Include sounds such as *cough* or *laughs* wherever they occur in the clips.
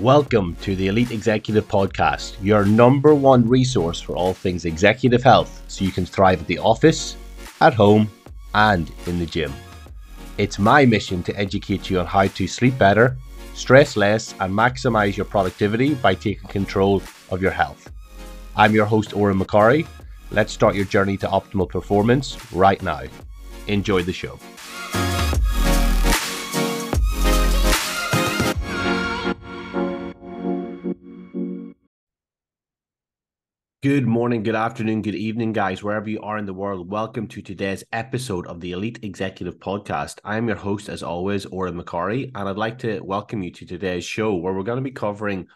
Welcome to the Elite Executive Podcast, your number one resource for all things executive health so you can thrive at the office, at home, and in the gym. It's my mission to educate you on how to sleep better, stress less, and maximize your productivity by taking control of your health. I'm your host, Odhran McCorry. Let's start your journey to optimal performance right now. Enjoy the show. Good morning, good afternoon, good evening, guys, wherever you are in the world. Welcome to today's episode of the Elite Executive Podcast. I'm your host, as always, Odhran McCorry, and I'd like to welcome you to today's show where we're going to be covering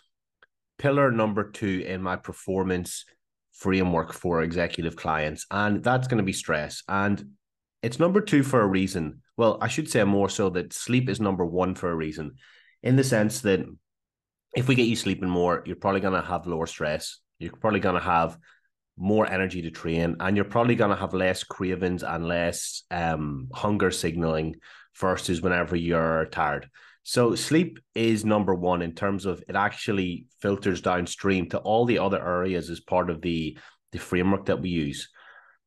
pillar number two in my performance framework for executive clients, and that's going to be stress. And it's number two for a reason. Well, I should say more so that sleep is number one for a reason, in the sense that if we get you sleeping more, you're probably going to have lower stress you're probably going to have more energy to train and you're probably going to have less cravings and less um, hunger signaling versus whenever you're tired. So sleep is number one in terms of it actually filters downstream to all the other areas as part of the the framework that we use.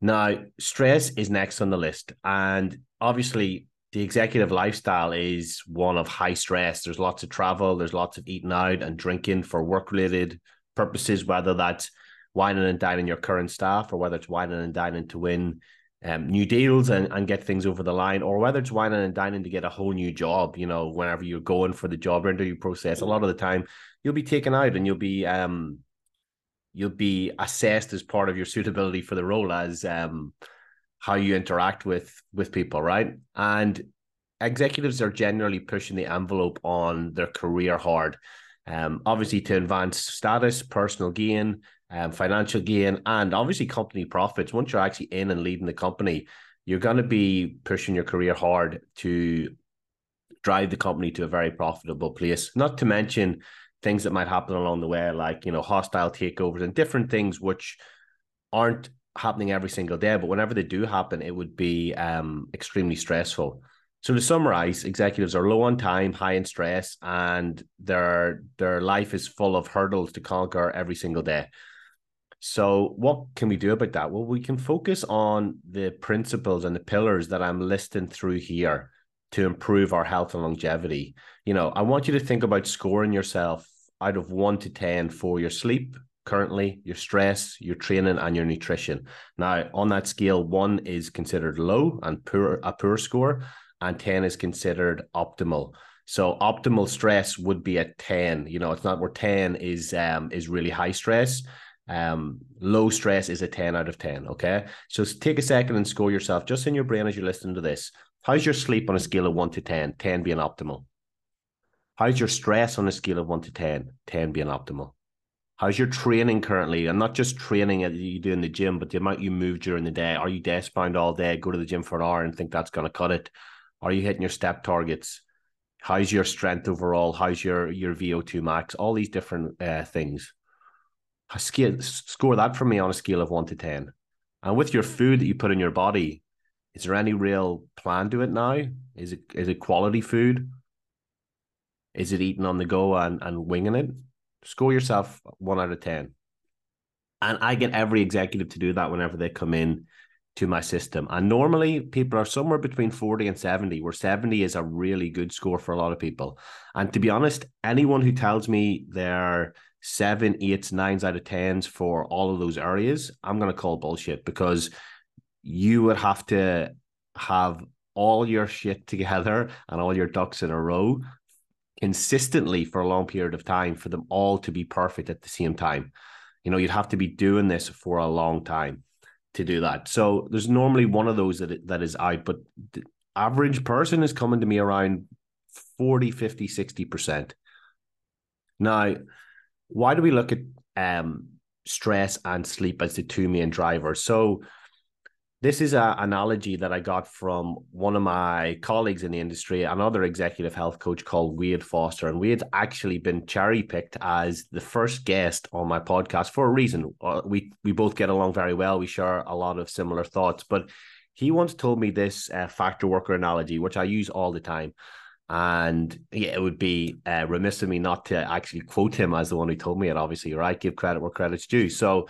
Now, stress is next on the list, and obviously the executive lifestyle is one of high stress. There's lots of travel, there's lots of eating out and drinking for work related purposes, whether that's wining and dining your current staff or whether it's wining and dining to win um, new deals and, and get things over the line, or whether it's wining and dining to get a whole new job, you know, whenever you're going for the job interview process, a lot of the time you'll be taken out and you'll be um you'll be assessed as part of your suitability for the role as um how you interact with with people, right? And executives are generally pushing the envelope on their career hard um, obviously to advance status, personal gain, um, financial gain, and obviously company profits. Once you're actually in and leading the company, you're going to be pushing your career hard to drive the company to a very profitable place. Not to mention things that might happen along the way, like you know hostile takeovers and different things which aren't happening every single day, but whenever they do happen, it would be um, extremely stressful. So to summarize, executives are low on time, high in stress, and their their life is full of hurdles to conquer every single day. So what can we do about that? Well, we can focus on the principles and the pillars that I'm listing through here to improve our health and longevity. You know, I want you to think about scoring yourself out of 1 to 10 for your sleep, currently, your stress, your training, and your nutrition. Now, on that scale, one is considered low and poor a poor score, and 10 is considered optimal. So optimal stress would be at 10. You know, it's not where 10 is um is really high stress. Um, low stress is a 10 out of 10. Okay. So take a second and score yourself just in your brain as you're listening to this. How's your sleep on a scale of one to 10? 10 being optimal. How's your stress on a scale of one to 10? 10 being optimal. How's your training currently? And not just training that you do in the gym, but the amount you move during the day. Are you desk bound all day? Go to the gym for an hour and think that's going to cut it? Are you hitting your step targets? How's your strength overall? How's your your VO2 max? All these different uh, things. Scale, score that for me on a scale of one to ten. And with your food that you put in your body, is there any real plan to it now? Is it is it quality food? Is it eating on the go and, and winging it? Score yourself one out of ten. And I get every executive to do that whenever they come in to my system. And normally people are somewhere between 40 and 70, where 70 is a really good score for a lot of people. And to be honest, anyone who tells me they're seven, eights, nines out of tens for all of those areas, I'm going to call bullshit because you would have to have all your shit together and all your ducks in a row consistently for a long period of time for them all to be perfect at the same time. You know, you'd have to be doing this for a long time to do that. So there's normally one of those that that is out, but the average person is coming to me around 40, 50, 60%. Now, why do we look at um, stress and sleep as the two main drivers? So this is an analogy that I got from one of my colleagues in the industry, another executive health coach called Wade Foster. And Wade's actually been cherry picked as the first guest on my podcast for a reason. Uh, we, we both get along very well. We share a lot of similar thoughts. But he once told me this uh, factor worker analogy, which I use all the time. And yeah, it would be uh, remiss of me not to actually quote him as the one who told me it, obviously, right? Give credit where credit's due. So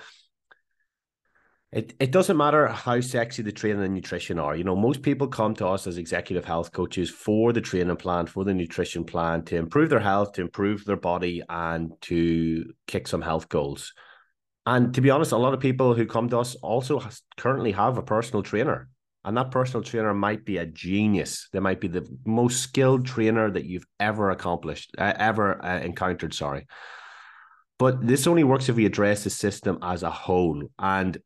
it, it doesn't matter how sexy the training and nutrition are. You know, most people come to us as executive health coaches for the training plan, for the nutrition plan to improve their health, to improve their body, and to kick some health goals. And to be honest, a lot of people who come to us also has, currently have a personal trainer. And that personal trainer might be a genius. They might be the most skilled trainer that you've ever accomplished, uh, ever uh, encountered. Sorry. But this only works if we address the system as a whole. And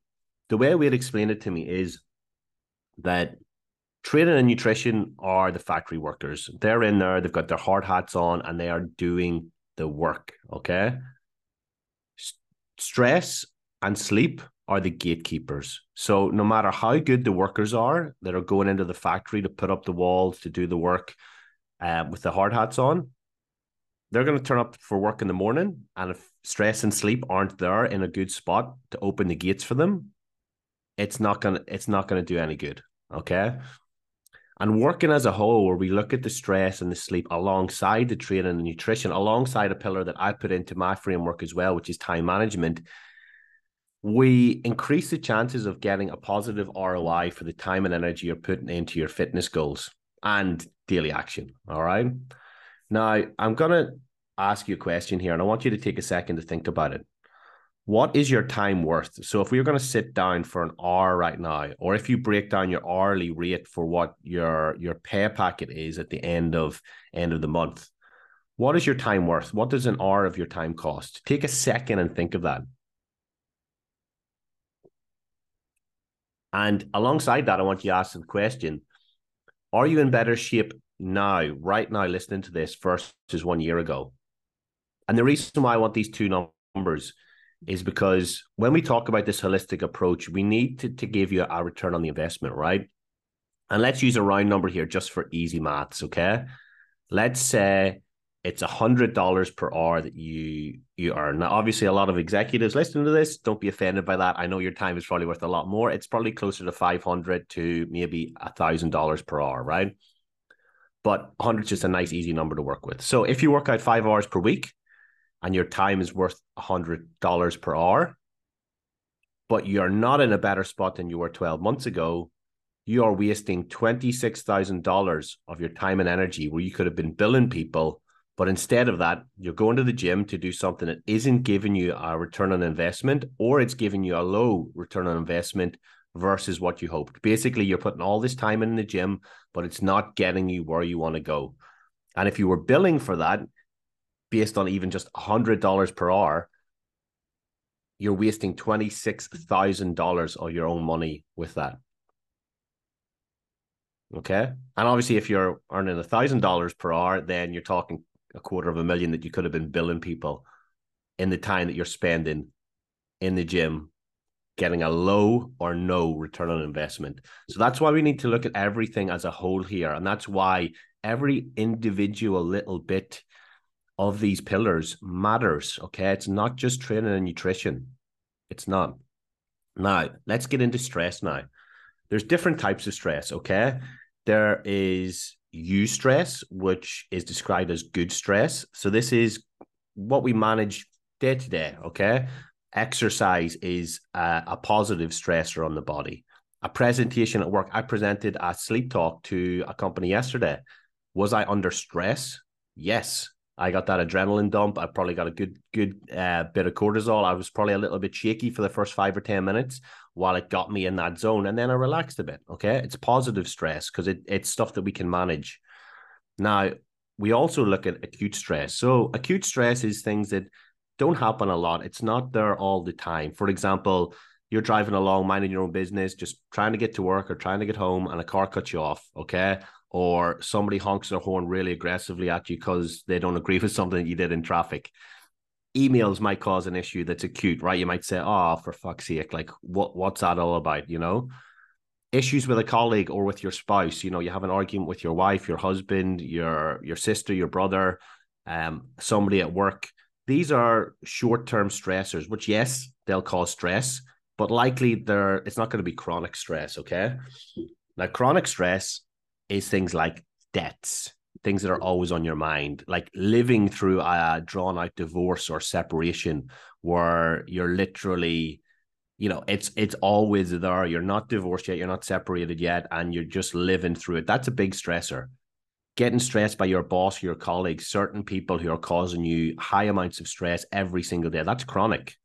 the way we'd explain it to me is that training and nutrition are the factory workers. They're in there, they've got their hard hats on, and they are doing the work. Okay. Stress and sleep are the gatekeepers. So no matter how good the workers are that are going into the factory to put up the walls to do the work uh, with the hard hats on, they're going to turn up for work in the morning, and if stress and sleep aren't there in a good spot to open the gates for them, it's not gonna it's not gonna do any good. Okay. And working as a whole, where we look at the stress and the sleep alongside the training and nutrition, alongside a pillar that I put into my framework as well, which is time management, we increase the chances of getting a positive ROI for the time and energy you're putting into your fitness goals and daily action. All right. Now, I'm going to ask you a question here, and I want you to take a second to think about it. What is your time worth? So, if we are going to sit down for an hour right now, or if you break down your hourly rate for what your your pay packet is at the end of end of the month, what is your time worth? What does an hour of your time cost? Take a second and think of that. And alongside that, I want you to ask the question Are you in better shape now, right now, listening to this versus one year ago? And the reason why I want these two numbers is because when we talk about this holistic approach, we need to, to give you a return on the investment, right? And let's use a round number here just for easy maths, okay? Let's say it's a hundred dollars per hour that you you earn. Now, obviously, a lot of executives listening to this don't be offended by that. I know your time is probably worth a lot more. It's probably closer to five hundred to maybe a thousand dollars per hour, right? But hundred is just a nice, easy number to work with. So if you work out five hours per week, and your time is worth a hundred dollars per hour, but you're not in a better spot than you were twelve months ago, you are wasting twenty six thousand dollars of your time and energy where you could have been billing people but instead of that, you're going to the gym to do something that isn't giving you a return on investment or it's giving you a low return on investment versus what you hoped. Basically, you're putting all this time in the gym, but it's not getting you where you want to go. And if you were billing for that based on even just $100 per hour, you're wasting $26,000 of your own money with that. Okay. And obviously, if you're earning $1,000 per hour, then you're talking a quarter of a million that you could have been billing people in the time that you're spending in the gym getting a low or no return on investment. So that's why we need to look at everything as a whole here. And that's why every individual little bit of these pillars matters. Okay. It's not just training and nutrition. It's not. Now, let's get into stress now. There's different types of stress. Okay. There is eustress, which is described as good stress. So this is what we manage day to day. Okay. Exercise is a, a positive stressor on the body. A presentation at work, I presented a sleep talk to a company yesterday. Was I under stress? Yes. I got that adrenaline dump. I probably got a good good uh, bit of cortisol. I was probably a little bit shaky for the first five or ten minutes while it got me in that zone, and then I relaxed a bit. Okay, it's positive stress because it, it's stuff that we can manage. Now we also look at acute stress. So acute stress is things that don't happen a lot. It's not there all the time. For example, you're driving along, minding your own business, just trying to get to work or trying to get home, and a car cuts you off. Okay, or somebody honks their horn really aggressively at you because they don't agree with something you did in traffic. Emails might cause an issue that's acute, right? You might say, "Oh, for fuck's sake, like what what's that all about?" You know, issues with a colleague or with your spouse. You know, you have an argument with your wife, your husband, your your sister, your brother, um, somebody at work. These are short term stressors, which yes, they'll cause stress, but likely they're it's not going to be chronic stress. Okay, now chronic stress is things like debts, things that are always on your mind, like living through a drawn out divorce or separation where you're literally, you know, it's it's always there. You're not divorced yet, you're not separated yet, and you're just living through it. That's a big stressor. Getting stressed by your boss, your colleagues, certain people who are causing you high amounts of stress every single day. That's chronic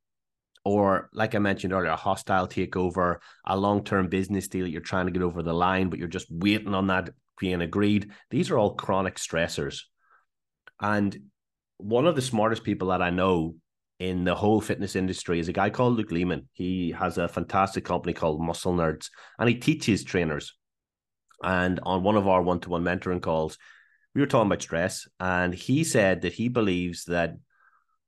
or like I mentioned earlier, a hostile takeover, a long term business deal that you're trying to get over the line, but you're just waiting on that being agreed. These are all chronic stressors. And one of the smartest people that I know in the whole fitness industry is a guy called Luke Leaman. He has a fantastic company called Muscle Nerds and he teaches trainers. And on one of our one to one mentoring calls, we were talking about stress. And he said that he believes that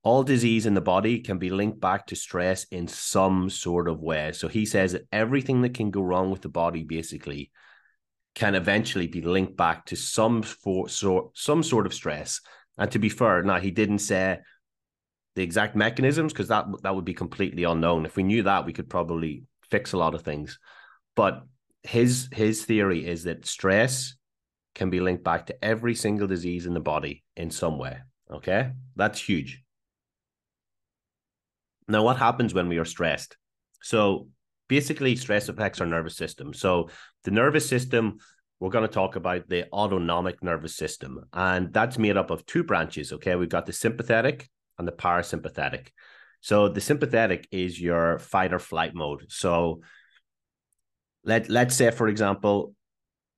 all disease in the body can be linked back to stress in some sort of way. So he says that everything that can go wrong with the body basically can eventually be linked back to some for so some sort of stress. And to be fair, now he didn't say the exact mechanisms because that that would be completely unknown. If we knew that, we could probably fix a lot of things. But his his theory is that stress can be linked back to every single disease in the body in some way. Okay, that's huge. Now, what happens when we are stressed? So, basically, stress affects our nervous system. So, the nervous system, we're going to talk about the autonomic nervous system, and that's made up of two branches. Okay, we've got the sympathetic and the parasympathetic. So, the sympathetic is your fight or flight mode. So, let let's say, for example,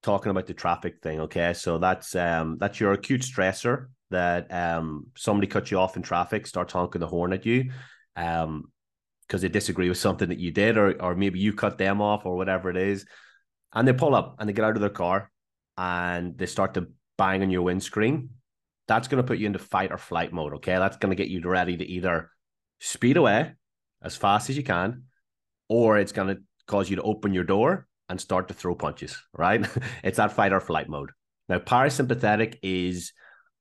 talking about the traffic thing. Okay, so that's um that's your acute stressor that um somebody cuts you off in traffic, starts honking the horn at you um, because they disagree with something that you did, or or maybe you cut them off, or whatever it is, and they pull up and they get out of their car and they start to bang on your windscreen. That's going to put you into fight or flight mode. Okay, that's going to get you ready to either speed away as fast as you can, or it's going to cause you to open your door and start to throw punches. Right? *laughs* it's that fight or flight mode. Now, parasympathetic is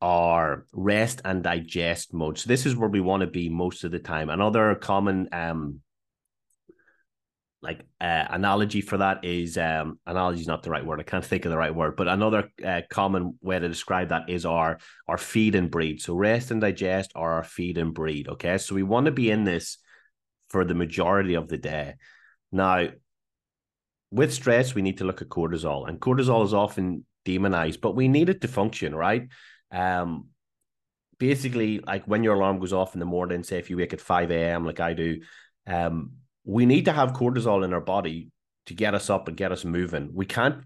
our rest and digest mode. So this is where we want to be most of the time. Another common um like uh, analogy for that is um analogy is not the right word. I can't think of the right word, but another uh, common way to describe that is our our feed and breed. So rest and digest are our feed and breed. Okay, so we want to be in this for the majority of the day. Now, with stress, we need to look at cortisol, and cortisol is often demonized, but we need it to function, right? Um, basically, like when your alarm goes off in the morning, say if you wake at 5 a.m., like I do, um, we need to have cortisol in our body to get us up and get us moving. We can't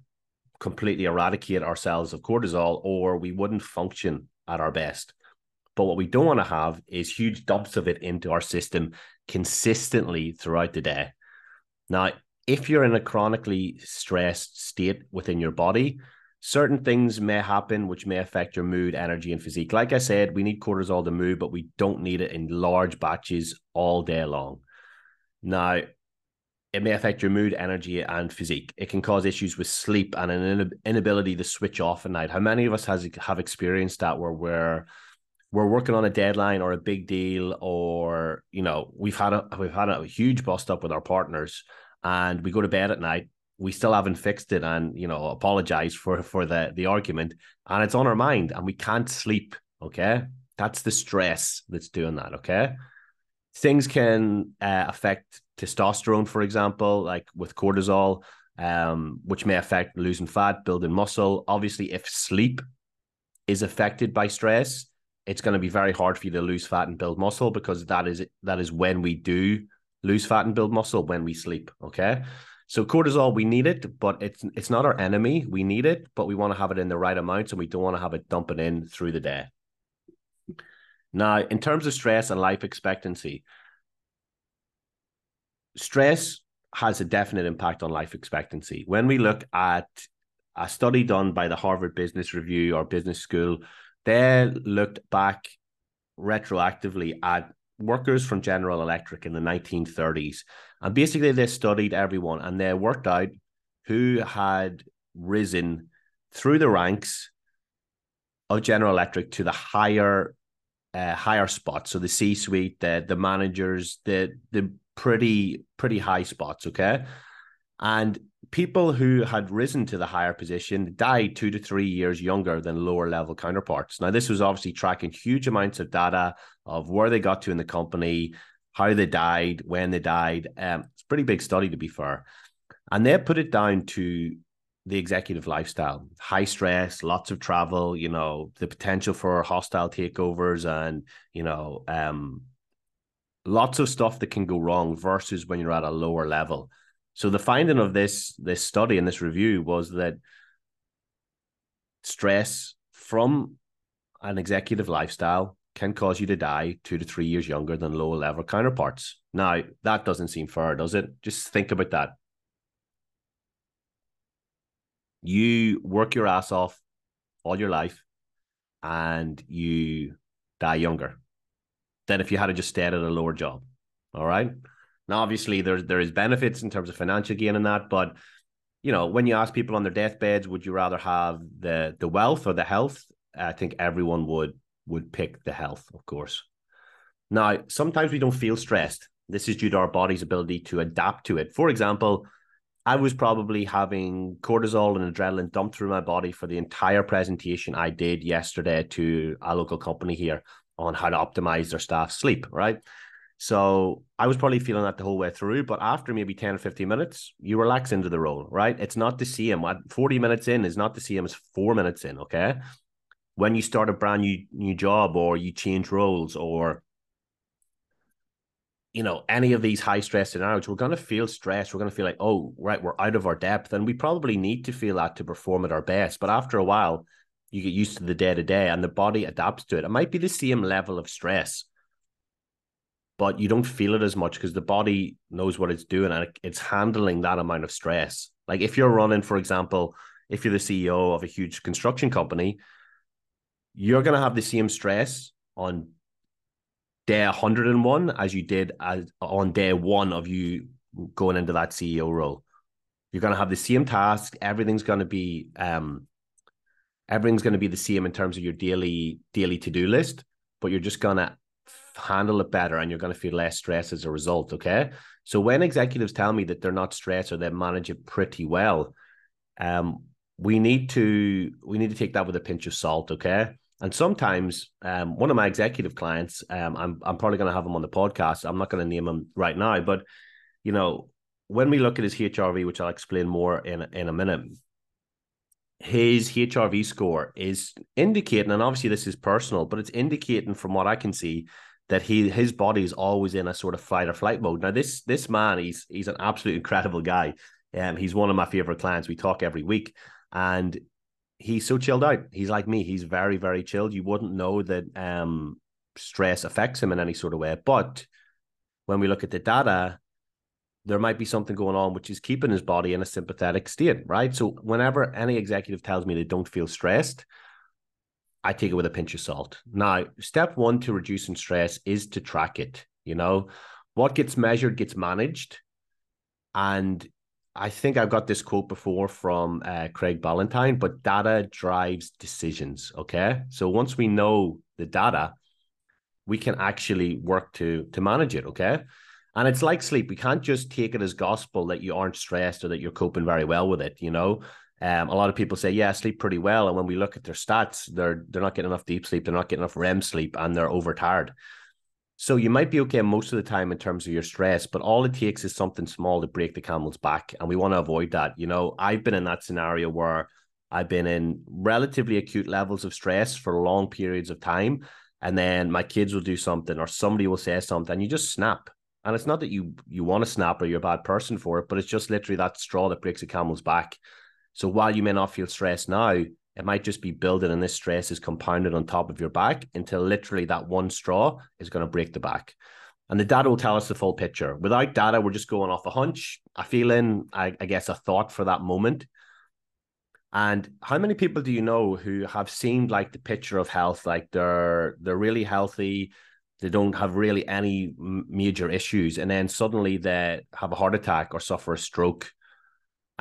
completely eradicate ourselves of cortisol or we wouldn't function at our best. But what we don't want to have is huge dumps of it into our system consistently throughout the day. Now, if you're in a chronically stressed state within your body, certain things may happen which may affect your mood, energy, and physique. Like I said, we need cortisol to move, but we don't need it in large batches all day long. Now, it may affect your mood, energy, and physique. It can cause issues with sleep and an inability to switch off at night. How many of us has have experienced that where we're we're working on a deadline or a big deal, or you know we've had a we've had a huge bust up with our partners, and we go to bed at night we still haven't fixed it and you know apologize for for the the argument. And it's on our mind and we can't sleep okay? That's the stress that's doing that okay? Things can uh, affect testosterone for example like with cortisol um, which may affect losing fat building muscle. Obviously if sleep is affected by stress it's going to be very hard for you to lose fat and build muscle because that is that is when we do lose fat and build muscle when we sleep okay so cortisol, we need it, but it's it's not our enemy. We need it, but we want to have it in the right amounts, and we don't want to have it dumping in through the day. Now, in terms of stress and life expectancy, stress has a definite impact on life expectancy. When we look at a study done by the Harvard Business Review or Business School, they looked back retroactively at workers from General Electric in the 1930s. And basically, they studied everyone and they worked out who had risen through the ranks of General Electric to the higher uh, higher spots. So the C suite, the the managers, the the pretty pretty high spots. Okay, and people who had risen to the higher position died two to three years younger than lower level counterparts. Now, this was obviously tracking huge amounts of data of where they got to in the company, how they died, when they died. Um, it's a pretty big study, to be fair. And they put it down to the executive lifestyle high stress lots of travel you know the potential for hostile takeovers and you know um lots of stuff that can go wrong versus when you're at a lower level so the finding of this this study and this review was that stress from an executive lifestyle can cause you to die two to three years younger than lower level counterparts. Now that doesn't seem fair, does it? Just think about that. You work your ass off all your life and you die younger than if you had to just stayed at a lower job. All right. Now, obviously, there's there is benefits in terms of financial gain in that, but you know, when you ask people on their deathbeds, would you rather have the the wealth or the health? I think everyone would would pick the health, of course. Now, sometimes we don't feel stressed. This is due to our body's ability to adapt to it. For example, I was probably having cortisol and adrenaline dumped through my body for the entire presentation I did yesterday to a local company here on how to optimize their staff sleep, right? So I was probably feeling that the whole way through, but after maybe 10 or 15 minutes, you relax into the role, right? It's not the same. What 40 minutes in is not the same as four minutes in, okay? When you start a brand new new job or you change roles or you know, any of these high stress scenarios, we're to feel stress. We're to feel like, oh, right, we're out of our depth. And we probably need to feel that to perform at our best. But after a while, you get used to the day to day and the body adapts to it. It might be the same level of stress, but you don't feel it as much because the body knows what it's doing and it's handling that amount of stress. Like if you're running, for example, if you're the CEO of a huge construction company, you're going to have the same stress on day 101 as you did as on day one of you going into that CEO role. You're going to have the same task. Everything's going to be um, everything's going to be the same in terms of your daily daily to do list, but you're just going to handle it better and you're going to feel less stress as a result. Okay. So when executives tell me that they're not stressed or they manage it pretty well, um, we need to we need to take that with a pinch of salt. Okay. And sometimes um, one of my executive clients, um, I'm I'm probably going to have him on the podcast. I'm not going to name him right now, but you know, when we look at his HRV, which I'll explain more in in a minute, his HRV score is indicating, and obviously this is personal, but it's indicating from what I can see that he his body is always in a sort of fight or flight mode. Now, this this man, he's he's an absolute incredible guy. Um, he's one of my favorite clients. We talk every week, and he's so chilled out. He's like me. He's very very chilled. You wouldn't know that um stress affects him in any sort of way, but when we look at the data, there might be something going on which is keeping his body in a sympathetic state, right? So whenever any executive tells me they don't feel stressed, I take it with a pinch of salt. Now, step one to reducing stress is to track it. You know, what gets measured gets managed. And I think I've got this quote before from uh, Craig Ballantyne, but data drives decisions. Okay. So once we know the data, we can actually work to to manage it. Okay. And it's like sleep. We can't just take it as gospel that you aren't stressed or that you're coping very well with it. You know, um, a lot of people say, yeah, I sleep pretty well. And when we look at their stats, they're they're not getting enough deep sleep, they're not getting enough REM sleep, and they're overtired. So you might be okay most of the time in terms of your stress, but all it takes is something small to break the camel's back. And we want to avoid that. You know, I've been in that scenario where I've been in relatively acute levels of stress for long periods of time. And then my kids will do something or somebody will say something, you just snap and it's not that you you want to snap or you're a bad person for it, but it's just literally that straw that breaks the camel's back. So while you may not feel stressed now, it might just be building and this stress is compounded on top of your back until literally that one straw is going to break the back. And the data will tell us the full picture. Without data, we're just going off a hunch, a feeling, I, I guess a thought for that moment. And how many people do you know who have seemed like the picture of health, like they're they're really healthy, they don't have really any major issues, and then suddenly they have a heart attack or suffer a stroke,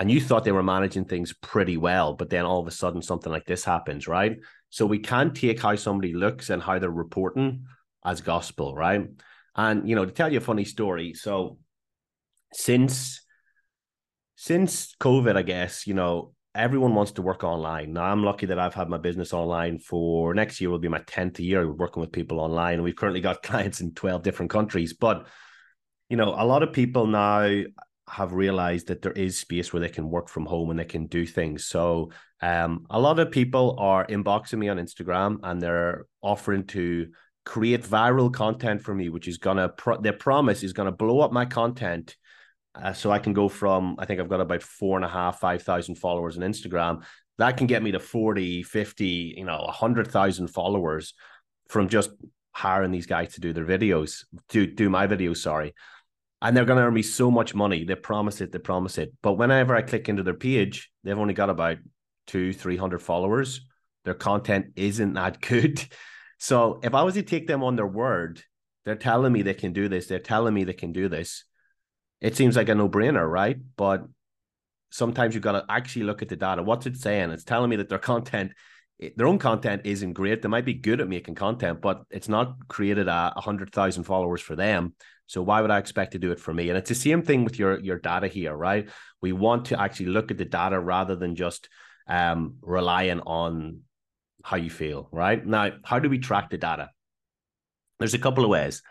and you thought they were managing things pretty well, but then all of a sudden something like this happens, right? So we can't take how somebody looks and how they're reporting as gospel, right? And you know, to tell you a funny story, so since since COVID, I guess, you know, everyone wants to work online. Now, I'm lucky that I've had my business online for next year will be my 10th year working with people online. We've currently got *laughs* clients in 12 different countries. But, you know, a lot of people now have realized that there is space where they can work from home and they can do things. So, um, a lot of people are inboxing me on Instagram and they're offering to create viral content for me, which is gonna pro- their promise is gonna blow up my content uh, so I can go from, I think I've got about four and a half, 5,000 followers on Instagram. That can get me to 40, 50, you know, 100,000 followers from just hiring these guys to do their videos, to do my videos, sorry. And they're going to earn me so much money. They promise it, they promise it. But whenever I click into their page, they've only got about two, 300 followers. Their content isn't that *laughs* good. So if I was to take them on their word, they're telling me they can do this, they're telling me they can do this it seems like a no-brainer, right? But sometimes you've got to actually look at the data. What's it saying? It's telling me that their content, their own content isn't great. They might be good at making content, but it's not created a hundred thousand followers for them. So why would I expect to do it for me? And it's the same thing with your your data here, right? We want to actually look at the data rather than just um, relying on how you feel, right? Now, how do we track the data? There's a couple of ways.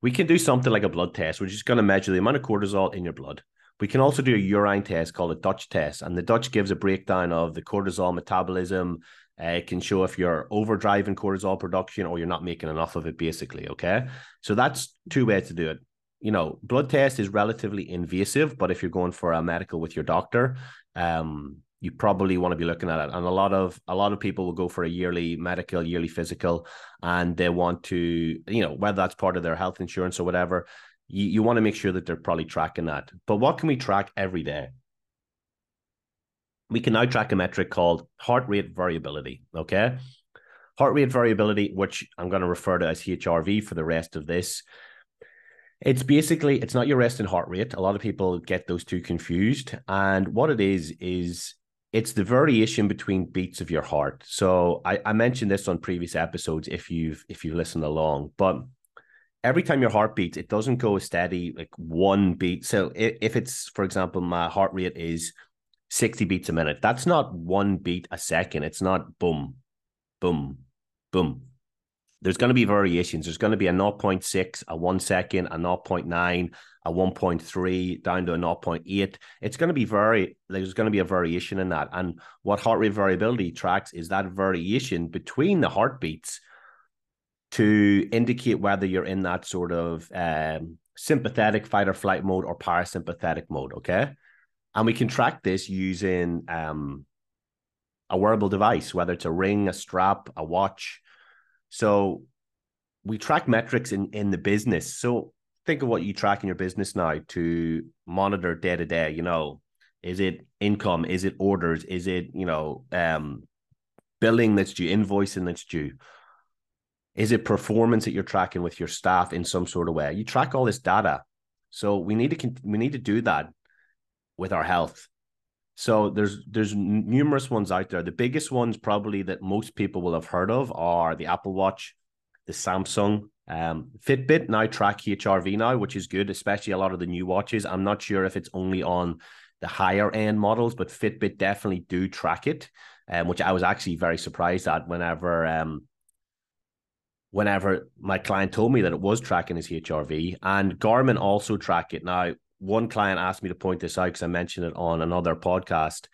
We can do something like a blood test, which is going to measure the amount of cortisol in your blood. We can also do a urine test called a Dutch test, and the Dutch gives a breakdown of the cortisol metabolism. Uh, it can show if you're overdriving cortisol production or you're not making enough of it, basically. Okay. So that's two ways to do it. You know, blood test is relatively invasive, but if you're going for a medical with your doctor, um, you probably want to be looking at it. And a lot of a lot of people will go for a yearly medical, yearly physical, and they want to, you know, whether that's part of their health insurance or whatever, you, you want to make sure that they're probably tracking that. But what can we track every day? We can now track a metric called heart rate variability. Okay. Heart rate variability, which I'm going to refer to as HRV for the rest of this. It's basically it's not your resting heart rate. A lot of people get those two confused. And what it is is it's the variation between beats of your heart. So I, I mentioned this on previous episodes if you've if you listen along, but every time your heart beats, it doesn't go steady like one beat. So if, if it's, for example, my heart rate is 60 beats a minute, that's not one beat a second. It's not boom, boom, boom there's going to be variations. There's going to be a 0.6, a one second, a 0.9, a 1.3, down to a 0.8. It's going to be very, there's going to be a variation in that. And what heart rate variability tracks is that variation between the heartbeats to indicate whether you're in that sort of um, sympathetic fight or flight mode or parasympathetic mode. Okay. And we can track this using um, a wearable device, whether it's a ring, a strap, a watch so we track metrics in, in the business. So think of what you track in your business now to monitor day to day, you know, is it income? Is it orders? Is it, you know, um, billing that's due, invoicing that's due? Is it performance that you're tracking with your staff in some sort of way? You track all this data. So we need to we need to do that with our health. So there's there's numerous ones out there. The biggest ones probably that most people will have heard of are the Apple Watch, the Samsung, um, Fitbit now track HRV now, which is good, especially a lot of the new watches. I'm not sure if it's only on the higher end models, but Fitbit definitely do track it, um, which I was actually very surprised at whenever um, whenever my client told me that it was tracking his HRV, and Garmin also track it now one client asked me to point this out because I mentioned it on another podcast.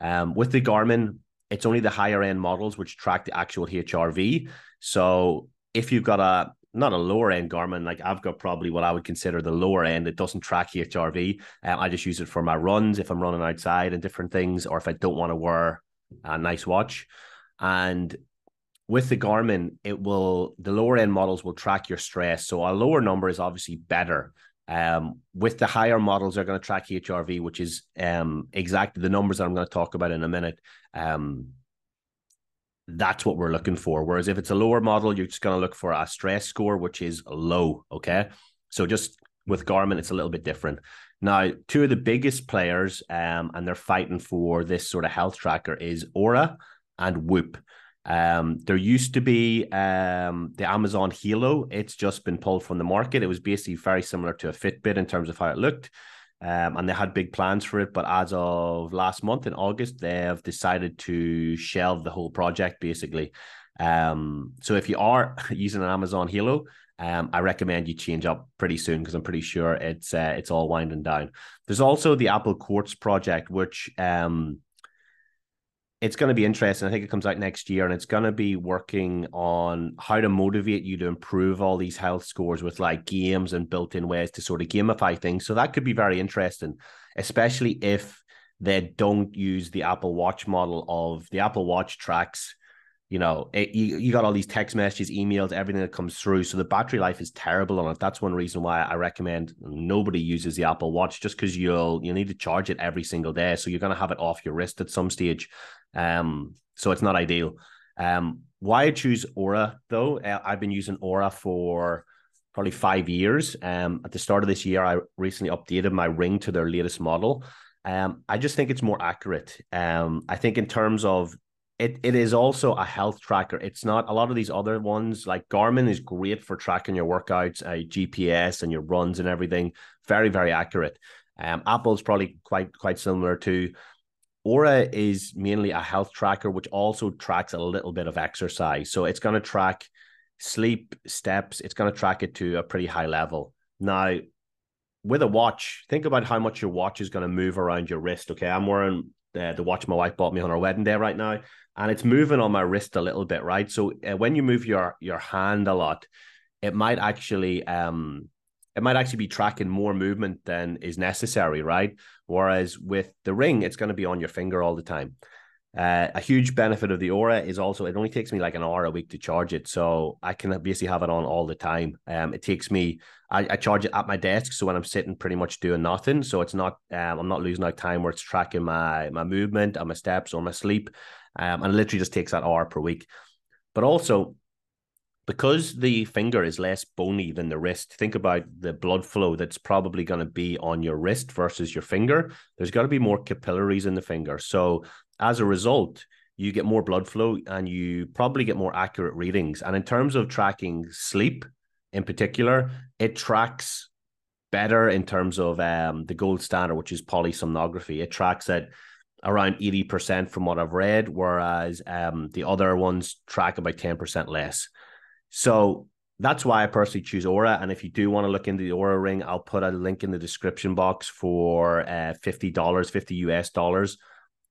Um, with the Garmin, it's only the higher end models which track the actual HRV. So if you've got a not a lower end Garmin, like I've got probably what I would consider the lower end. It doesn't track HRV. Um, I just use it for my runs if I'm running outside and different things, or if I don't want to wear a nice watch. And with the Garmin, it will the lower end models will track your stress. So a lower number is obviously better. Um, with the higher models, they're going to track HRV, which is um, exactly the numbers that I'm going to talk about in a minute. Um, that's what we're looking for. Whereas if it's a lower model, you're just going to look for a stress score, which is low. Okay. So just with Garmin, it's a little bit different. Now, two of the biggest players, um, and they're fighting for this sort of health tracker is Oura and Whoop. Um, there used to be um, the Amazon Halo. It's just been pulled from the market. It was basically very similar to a Fitbit in terms of how it looked. Um, and they had big plans for it, but as of last month in August, they have decided to shelve the whole project basically. Um, so if you are *laughs* using an Amazon Halo, um, I recommend you change up pretty soon because I'm pretty sure it's uh, it's all winding down. There's also the Apple Quartz project, which um, it's going to be interesting. I think it comes out next year, and it's going to be working on how to motivate you to improve all these health scores with like games and built-in ways to sort of gamify things. So that could be very interesting, especially if they don't use the Apple Watch model of the Apple Watch tracks you know, it, you, you got all these text messages, emails, everything that comes through. So the battery life is terrible on it. That's one reason why I recommend nobody uses the Apple Watch just because you'll you need to charge it every single day. So you're gonna have it off your wrist at some stage. Um, so it's not ideal. Um, why I choose Oura though, uh, I've been using Oura for probably five years. Um, at the start of this year, I recently updated my ring to their latest model. Um, I just think it's more accurate. Um, I think in terms of it, it is also a health tracker. It's not a lot of these other ones like Garmin is great for tracking your workouts, uh, GPS and your runs and everything. Very, very accurate. Um, Apple's probably quite quite similar to. Oura is mainly a health tracker, which also tracks a little bit of exercise. So it's going to track sleep, steps. It's going to track it to a pretty high level. Now, with a watch, think about how much your watch is going to move around your wrist. Okay, I'm wearing the, the watch my wife bought me on our wedding day right now and it's moving on my wrist a little bit, right? So uh, when you move your your hand a lot, it might actually um it might actually be tracking more movement than is necessary, right? Whereas with the ring, it's going to be on your finger all the time. Uh, a huge benefit of the Oura is also it only takes me like an hour a week to charge it, so I can basically have it on all the time. Um, it takes me I, I charge it at my desk, so when I'm sitting, pretty much doing nothing, so it's not um, I'm not losing out time where it's tracking my my movement and my steps or my sleep. Um, and it literally just takes that hour per week. But also, because the finger is less bony than the wrist, think about the blood flow that's probably going to be on your wrist versus your finger. There's got to be more capillaries in the finger. So, as a result, you get more blood flow and you probably get more accurate readings. And in terms of tracking sleep in particular, it tracks better in terms of um, the gold standard, which is polysomnography. It tracks at around 80% from what I've read, whereas um, the other ones track about 10% less. So that's why I personally choose Oura. And if you do want to look into the Oura ring, I'll put a link in the description box for uh, $50, 50 US dollars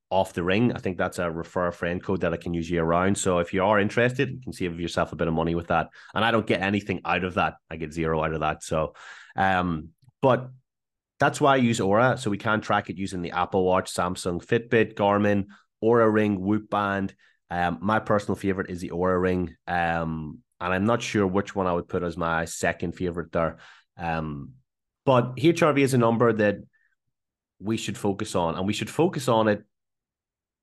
off the ring. I think that's a refer a friend code that I can use year round. So if you are interested, you can save yourself a bit of money with that. And I don't get anything out of that. I get zero out of that. So, um, but that's why I use Oura. So we can track it using the Apple Watch, Samsung, Fitbit, Garmin, Oura Ring, Whoop Band. Um, my personal favorite is the Oura Ring. Um, and I'm not sure which one I would put as my second favorite there. Um, but HRV is a number that we should focus on, and we should focus on it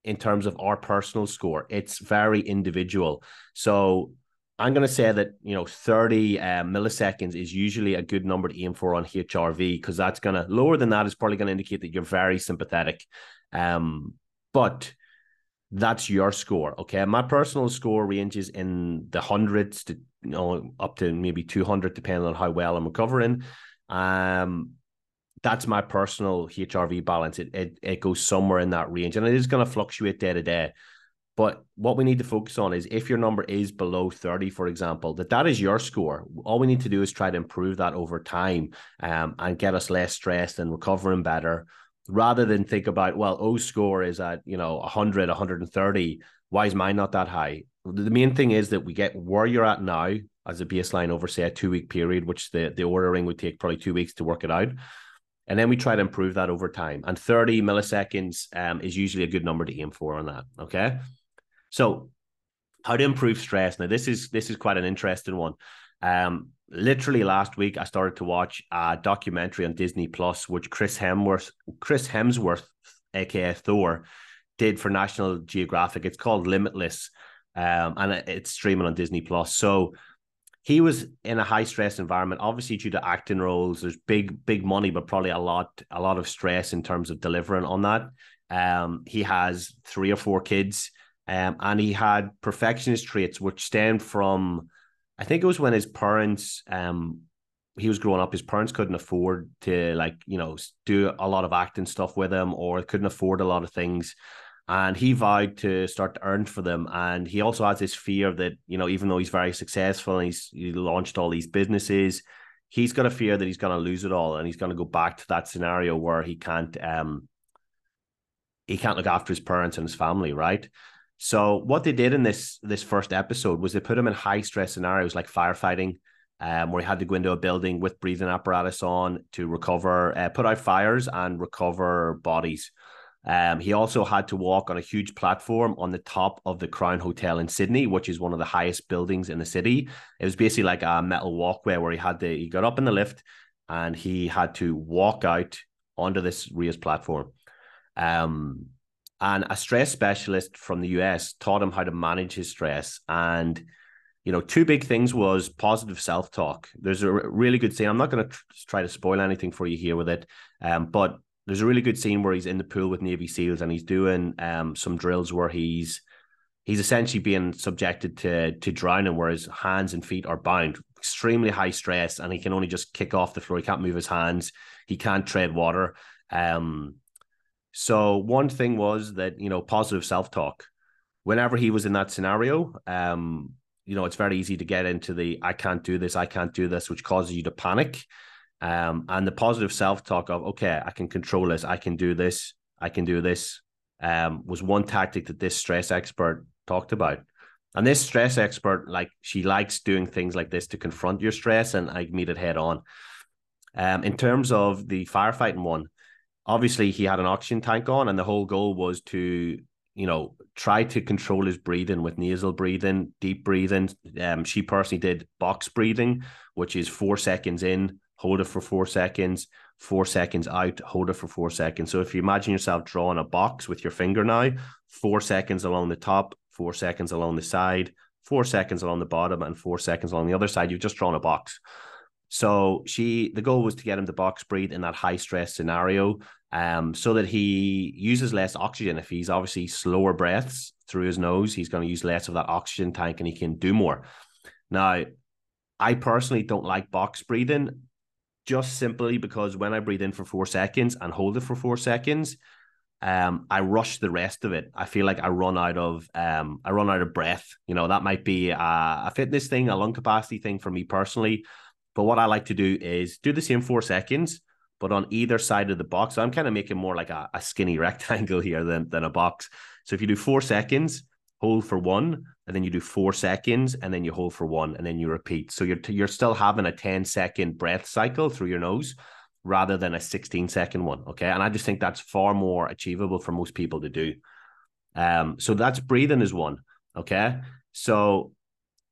in terms of our personal score. It's very individual. So I'm going to say that you know 30 uh, milliseconds is usually a good number to aim for on HRV because that's going to lower than that is probably going to indicate that you're very sympathetic. Um, but that's your score. Okay, my personal score ranges in the hundreds to you know up to maybe 200 depending on how well I'm recovering. Um, that's my personal HRV balance. It it it goes somewhere in that range, and it is going to fluctuate day to day. But what we need to focus on is if your number is below 30, for example, that that is your score. All we need to do is try to improve that over time um, and get us less stressed and recovering better rather than think about, well, O score is at, you know, 100, 130. Why is mine not that high? The main thing is that we get where you're at now as a baseline over, say, a two week period, which the, the Oura ring would take probably two weeks to work it out. And then we try to improve that over time. And 30 milliseconds um, is usually a good number to aim for on that. Okay. So, how to improve stress? Now, this is this is quite an interesting one. Um, literally last week, I started to watch a documentary on Disney Plus, which Chris Hemsworth, Chris Hemsworth, aka Thor, did for National Geographic. It's called Limitless, um, and it's streaming on Disney Plus. So he was in a high stress environment, obviously due to acting roles. There's big, big money, but probably a lot, a lot of stress in terms of delivering on that. Um, he has three or four kids. Um, and he had perfectionist traits which stemmed from, I think it was when his parents um, he was growing up, his parents couldn't afford to like you know do a lot of acting stuff with him, or couldn't afford a lot of things. And he vowed to start to earn for them. And he also has this fear that you know, even though he's very successful and he's he launched all these businesses, he's got a fear that he's going to lose it all, and he's going to go back to that scenario where he can't um he can't look after his parents and his family, right? So what they did in this this first episode was they put him in high stress scenarios like firefighting, um, where he had to go into a building with breathing apparatus on to recover, uh, put out fires and recover bodies. Um, he also had to walk on a huge platform on the top of the Crown Hotel in Sydney, which is one of the highest buildings in the city. It was basically like a metal walkway where he had to he got up in the lift and he had to walk out onto this raised platform. Um, and a stress specialist from the US taught him how to manage his stress. And, you know, two big things was positive self talk. There's a really good scene. I'm not going to try to spoil anything for you here with it, um, but there's a really good scene where he's in the pool with Navy SEALs and he's doing um, some drills where he's he's essentially being subjected to to drowning where his hands and feet are bound extremely high stress and he can only just kick off the floor he can't move his hands he can't tread water um so one thing was that you know positive self talk. Whenever he was in that scenario, um, you know it's very easy to get into the I can't do this, I can't do this, which causes you to panic. Um, and the positive self talk of okay, I can control this, I can do this, I can do this, um, was one tactic that this stress expert talked about. And this stress expert, like she likes doing things like this to confront your stress and I meet it head on. Um, in terms of the firefighting one, obviously he had an oxygen tank on, and the whole goal was to you know try to control his breathing with nasal breathing, deep breathing. Um, she personally did box breathing, which is four seconds in, hold it for four seconds, four seconds out, hold it for four seconds. So if you imagine yourself drawing a box with your finger now, four seconds along the top, four seconds along the side, four seconds along the bottom, and four seconds along the other side, you've just drawn a box. So she, the goal was to get him to box breathe in that high stress scenario, um, so that he uses less oxygen. If he's obviously slower breaths through his nose, he's going to use less of that oxygen tank, and he can do more. Now, I personally don't like box breathing, just simply because when I breathe in for four seconds and hold it for four seconds, um, I rush the rest of it. I feel like I run out of um, I run out of breath. You know, that might be a, a fitness thing, a lung capacity thing for me personally. But what I like to do is do the same four seconds, but on either side of the box. So I'm kind of making more like a, a skinny *laughs* rectangle here than, than a box. So if you do four seconds, hold for one, and then you do four seconds, and then you hold for one, and then you repeat. So you're you're still having a 10 second breath cycle through your nose rather than a 16 second one. Okay. And I just think that's far more achievable for most people to do. Um, so that's breathing is one. Okay. So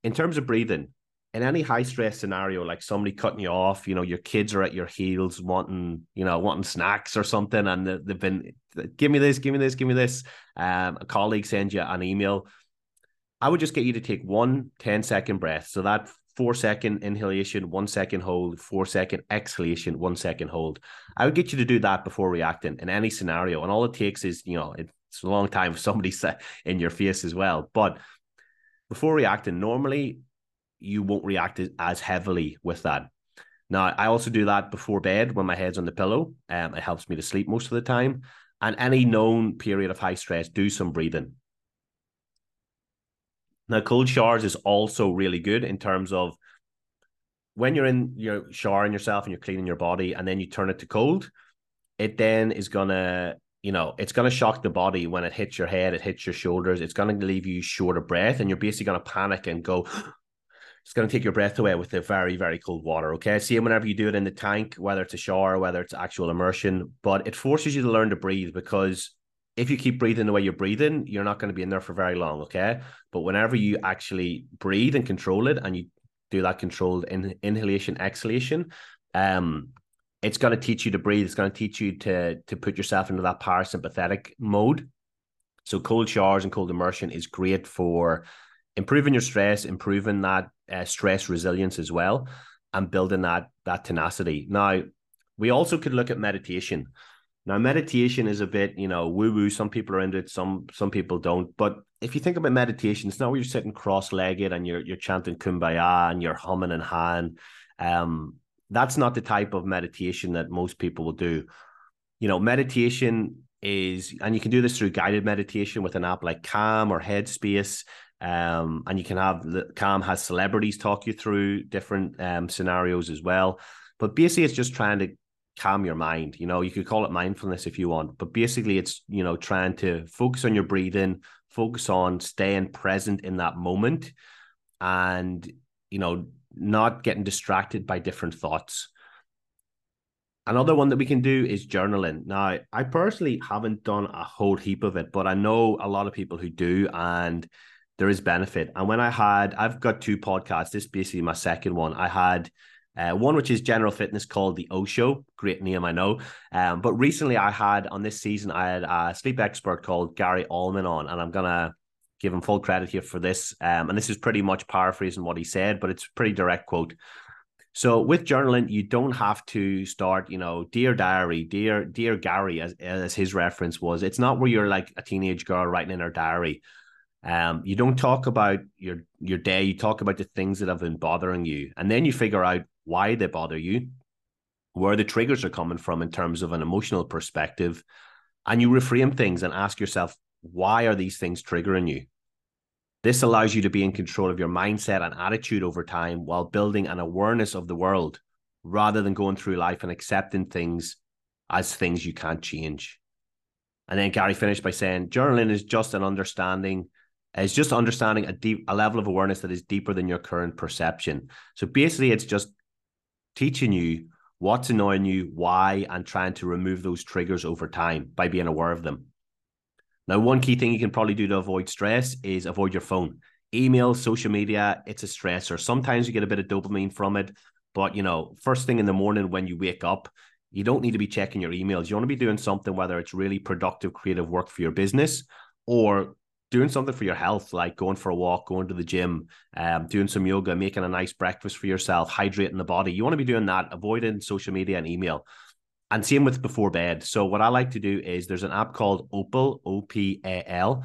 in terms of breathing, in any high stress scenario, like somebody cutting you off, you know, your kids are at your heels wanting, you know, wanting snacks or something, and they've been, give me this, give me this, give me this. Um, a colleague sends you an email. I would just get you to take one 10 second breath. So that four second inhalation, one second hold, four second exhalation, one second hold. I would get you to do that before reacting in any scenario. And all it takes is, you know, it's a long time for somebody *laughs* in your face as well. But before reacting, normally you won't react as heavily with that. Now, I also do that before bed when my head's on the pillow. Um, it helps me to sleep most of the time. And any known period of high stress, do some breathing. Now, cold showers is also really good in terms of when you're in your showering yourself and you're cleaning your body, and then you turn it to cold, it then is gonna, you know, it's gonna shock the body when it hits your head, it hits your shoulders, it's gonna leave you short of breath, and you're basically gonna panic and go, it's going to take your breath away with the very, very cold water. Okay. See, whenever you do it in the tank, whether it's a shower, whether it's actual immersion, but it forces you to learn to breathe because if you keep breathing the way you're breathing, you're not going to be in there for very long. Okay. But whenever you actually breathe and control it and you do that controlled in, inhalation, exhalation, um, it's going to teach you to breathe. It's going to teach you to to put yourself into that parasympathetic mode. So cold showers and cold immersion is great for improving your stress, improving that uh, stress resilience as well, and building that that tenacity. Now, we also could look at meditation. Now, meditation is a bit, you know, woo woo. Some people are into it, some some people don't. But if you think about meditation, it's not where you're sitting cross legged and you're you're chanting kumbaya and you're humming and hawing. Um, that's not the type of meditation that most people will do. You know, meditation is, and you can do this through guided meditation with an app like Calm or Headspace. Um, and you can have Calm has celebrities talk you through different um, scenarios as well. But basically, it's just trying to calm your mind. You know, you could call it mindfulness if you want, but basically, it's you know trying to focus on your breathing, focus on staying present in that moment, and you know not getting distracted by different thoughts. Another one that we can do is journaling. Now, I personally haven't done a whole heap of it, but I know a lot of people who do, and there is benefit. And when I had, I've got two podcasts. This is basically my second one. I had uh, one which is general fitness called the O Show. Great name, I know. Um, but recently I had on this season, I had a sleep expert called Gary Allman on, and I'm gonna give him full credit here for this. Um, and this is pretty much paraphrasing what he said, but it's a pretty direct quote. So with journaling, you don't have to start, you know, dear diary, dear dear Gary, as as his reference was. It's not where you're like a teenage girl writing in her diary. Um, you don't talk about your your day. You talk about the things that have been bothering you, and then you figure out why they bother you, where the triggers are coming from in terms of an emotional perspective, and you reframe things and ask yourself, why are these things triggering you? This allows you to be in control of your mindset and attitude over time while building an awareness of the world rather than going through life and accepting things as things you can't change. And then Gary finished by saying, journaling is just an understanding it's just understanding a deep a level of awareness that is deeper than your current perception. So basically, it's just teaching you what's annoying you, why, and trying to remove those triggers over time by being aware of them. Now, one key thing you can probably do to avoid stress is avoid your phone. Email, social media, it's a stressor. Sometimes you get a bit of dopamine from it, but you know, first thing in the morning when you wake up, you don't need to be checking your emails. You want to be doing something, whether it's really productive, creative work for your business or doing something for your health, like going for a walk, going to the gym, um, doing some yoga, making a nice breakfast for yourself, hydrating the body. You want to be doing that, avoiding social media and email. And same with before bed. So what I like to do is there's an app called Opal, O P A L,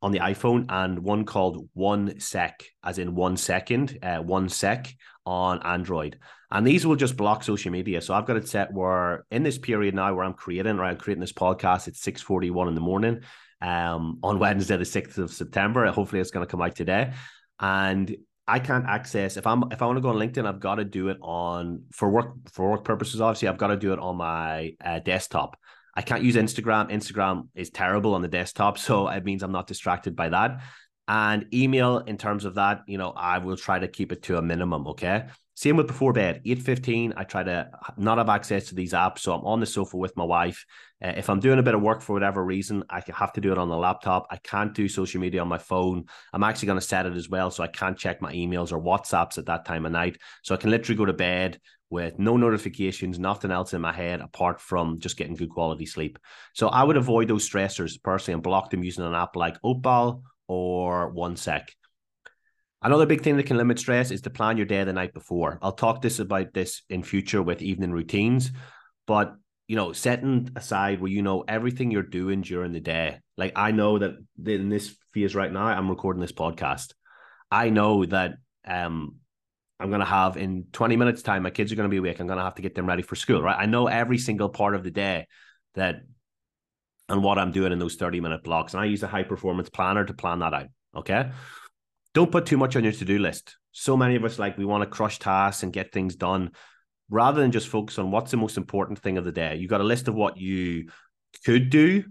on the iPhone, and one called One Sec, as in one second, uh, One Sec on Android. And these will just block social media. So I've got it set where in this period now where I'm creating, or I'm creating this podcast, it's 6:41 in the morning um, on Wednesday, the 6th of September. Hopefully, it's going to come out today. And I can't access if I'm if I want to go on LinkedIn, I've got to do it on for work for work purposes. Obviously, I've got to do it on my uh, desktop. I can't use Instagram. Instagram is terrible on the desktop, so it means I'm not distracted by that. And email, in terms of that, you know, I will try to keep it to a minimum. Okay. Same with before bed, 8.15, I try to not have access to these apps. So I'm on the sofa with my wife. Uh, if I'm doing a bit of work for whatever reason, I have to do it on the laptop. I can't do social media on my phone. I'm actually going to set it as well. So I can't check my emails or WhatsApps at that time of night. So I can literally go to bed with no notifications, nothing else in my head apart from just getting good quality sleep. So I would avoid those stressors personally and block them using an app like Opal or OneSec. Another big thing that can limit stress is to plan your day the night before. I'll talk this about this in future with evening routines, but you know, setting aside where you know everything you're doing during the day. Like I know that in this phase right now, I'm recording this podcast. I know that um I'm gonna have in 20 minutes time, my kids are gonna be awake. I'm gonna have to get them ready for school, right? I know every single part of the day that and what I'm doing in those 30 minute blocks. And I use a high performance planner to plan that out. Okay don't put too much on your to-do list. So many of us like we want to crush tasks and get things done rather than just focus on what's the most important thing of the day. You've got a list of what you could do,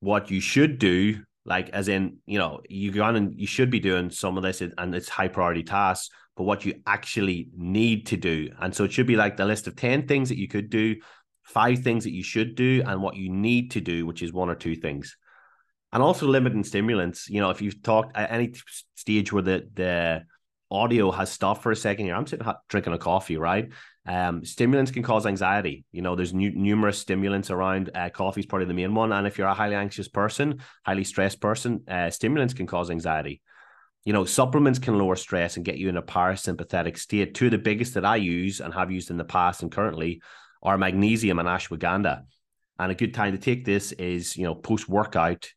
what you should do, like as in, you know, you gone and you should be doing some of this and it's high priority tasks, but what you actually need to do. And so it should be like the list of 10 things that you could do, five things that you should do, and what you need to do, which is one or two things and also limiting stimulants. You know, if you've talked at any stage where the the audio has stopped for a second here, I'm sitting drinking a coffee, right? Um, stimulants can cause anxiety. You know, there's nu- numerous stimulants around. Uh, coffee is probably the main one, and if you're a highly anxious person, highly stressed person, uh, stimulants can cause anxiety. You know, supplements can lower stress and get you in a parasympathetic state. Two of the biggest that I use and have used in the past and currently are magnesium and ashwagandha. And a good time to take this is, you know, post workout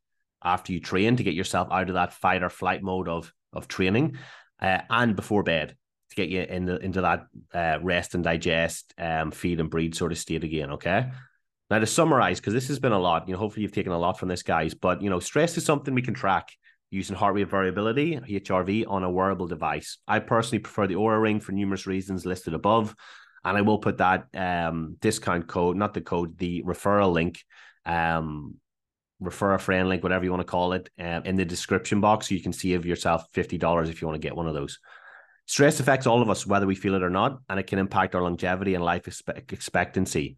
after you train to get yourself out of that fight or flight mode of of training uh, and before bed to get you in the, into that uh, rest and digest, um, feed and breed sort of state again. Okay. Now to summarize, because this has been a lot, you know, hopefully you've taken a lot from this, guys. But you know, stress is something we can track using heart rate variability, HRV, on a wearable device. I personally prefer the Oura Ring for numerous reasons listed above. And I will put that um, discount code, not the code, the referral link, um, refer a friend link, whatever you want to call it, uh, in the description box. So you can save yourself $50 if you want to get one of those. Stress affects all of us, whether we feel it or not, and it can impact our longevity and life expectancy.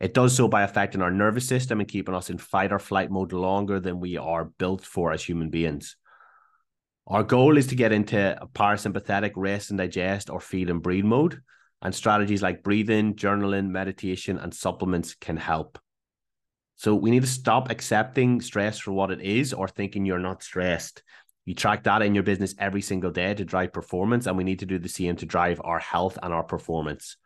It does so by affecting our nervous system and keeping us in fight or flight mode longer than we are built for as human beings. Our goal is to get into a parasympathetic rest and digest or feed and breathe mode, and strategies like breathing, journaling, meditation, and supplements can help. So we need to stop accepting stress for what it is or thinking you're not stressed. You track data in your business every single day to drive performance, and we need to do the same to drive our health and our performance.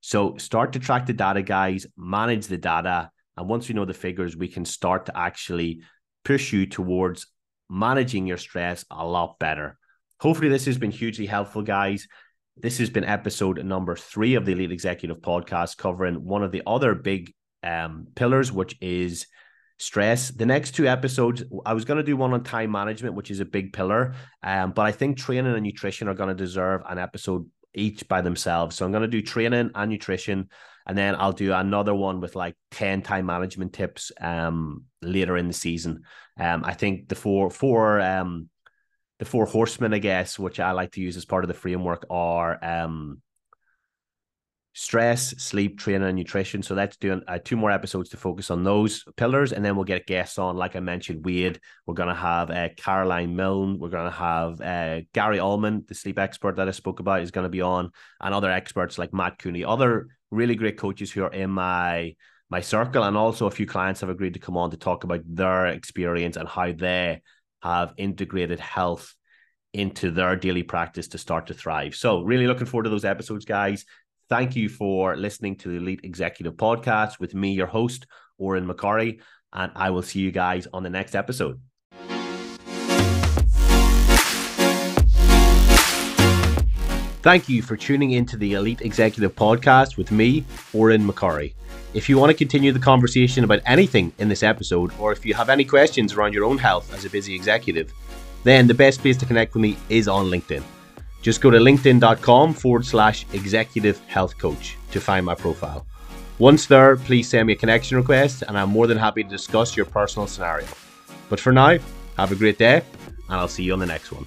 So start to track the data, guys, manage the data. And once we know the figures, we can start to actually push you towards managing your stress a lot better. Hopefully, this has been hugely helpful, guys. This has been episode number three of the Elite Executive Podcast, covering one of the other big um, pillars, which is stress. The next two episodes, I was going to do one on time management, which is a big pillar, um, but I think training and nutrition are going to deserve an episode each by themselves. So I'm going to do training and nutrition, and then I'll do another one with like 10 time management tips um later in the season. Um I think the four four um the four horsemen, I guess, which I like to use as part of the framework are um stress, sleep, training, and nutrition. So let's do uh, two more episodes to focus on those pillars, and then we'll get guests on. Like I mentioned, Wade. We're going to have uh, Caroline Milne. We're going to have uh, Gary Allman, the sleep expert that I spoke about, is going to be on, and other experts like Matt Cooney, other really great coaches who are in my my circle, and also a few clients have agreed to come on to talk about their experience and how they have integrated health into their daily practice to start to thrive. So, really looking forward to those episodes, guys. Thank you for listening to the Elite Executive Podcast with me, your host, Odhran McCorry, and I will see you guys on the next episode. Thank you for tuning into the Elite Executive Podcast with me, Odhran McCorry. If you want to continue the conversation about anything in this episode, or if you have any questions around your own health as a busy executive, then the best place to connect with me is on LinkedIn. Just go to linkedin.com forward slash executive health coach to find my profile. Once there, please send me a connection request and I'm more than happy to discuss your personal scenario. But for now, have a great day and I'll see you on the next one.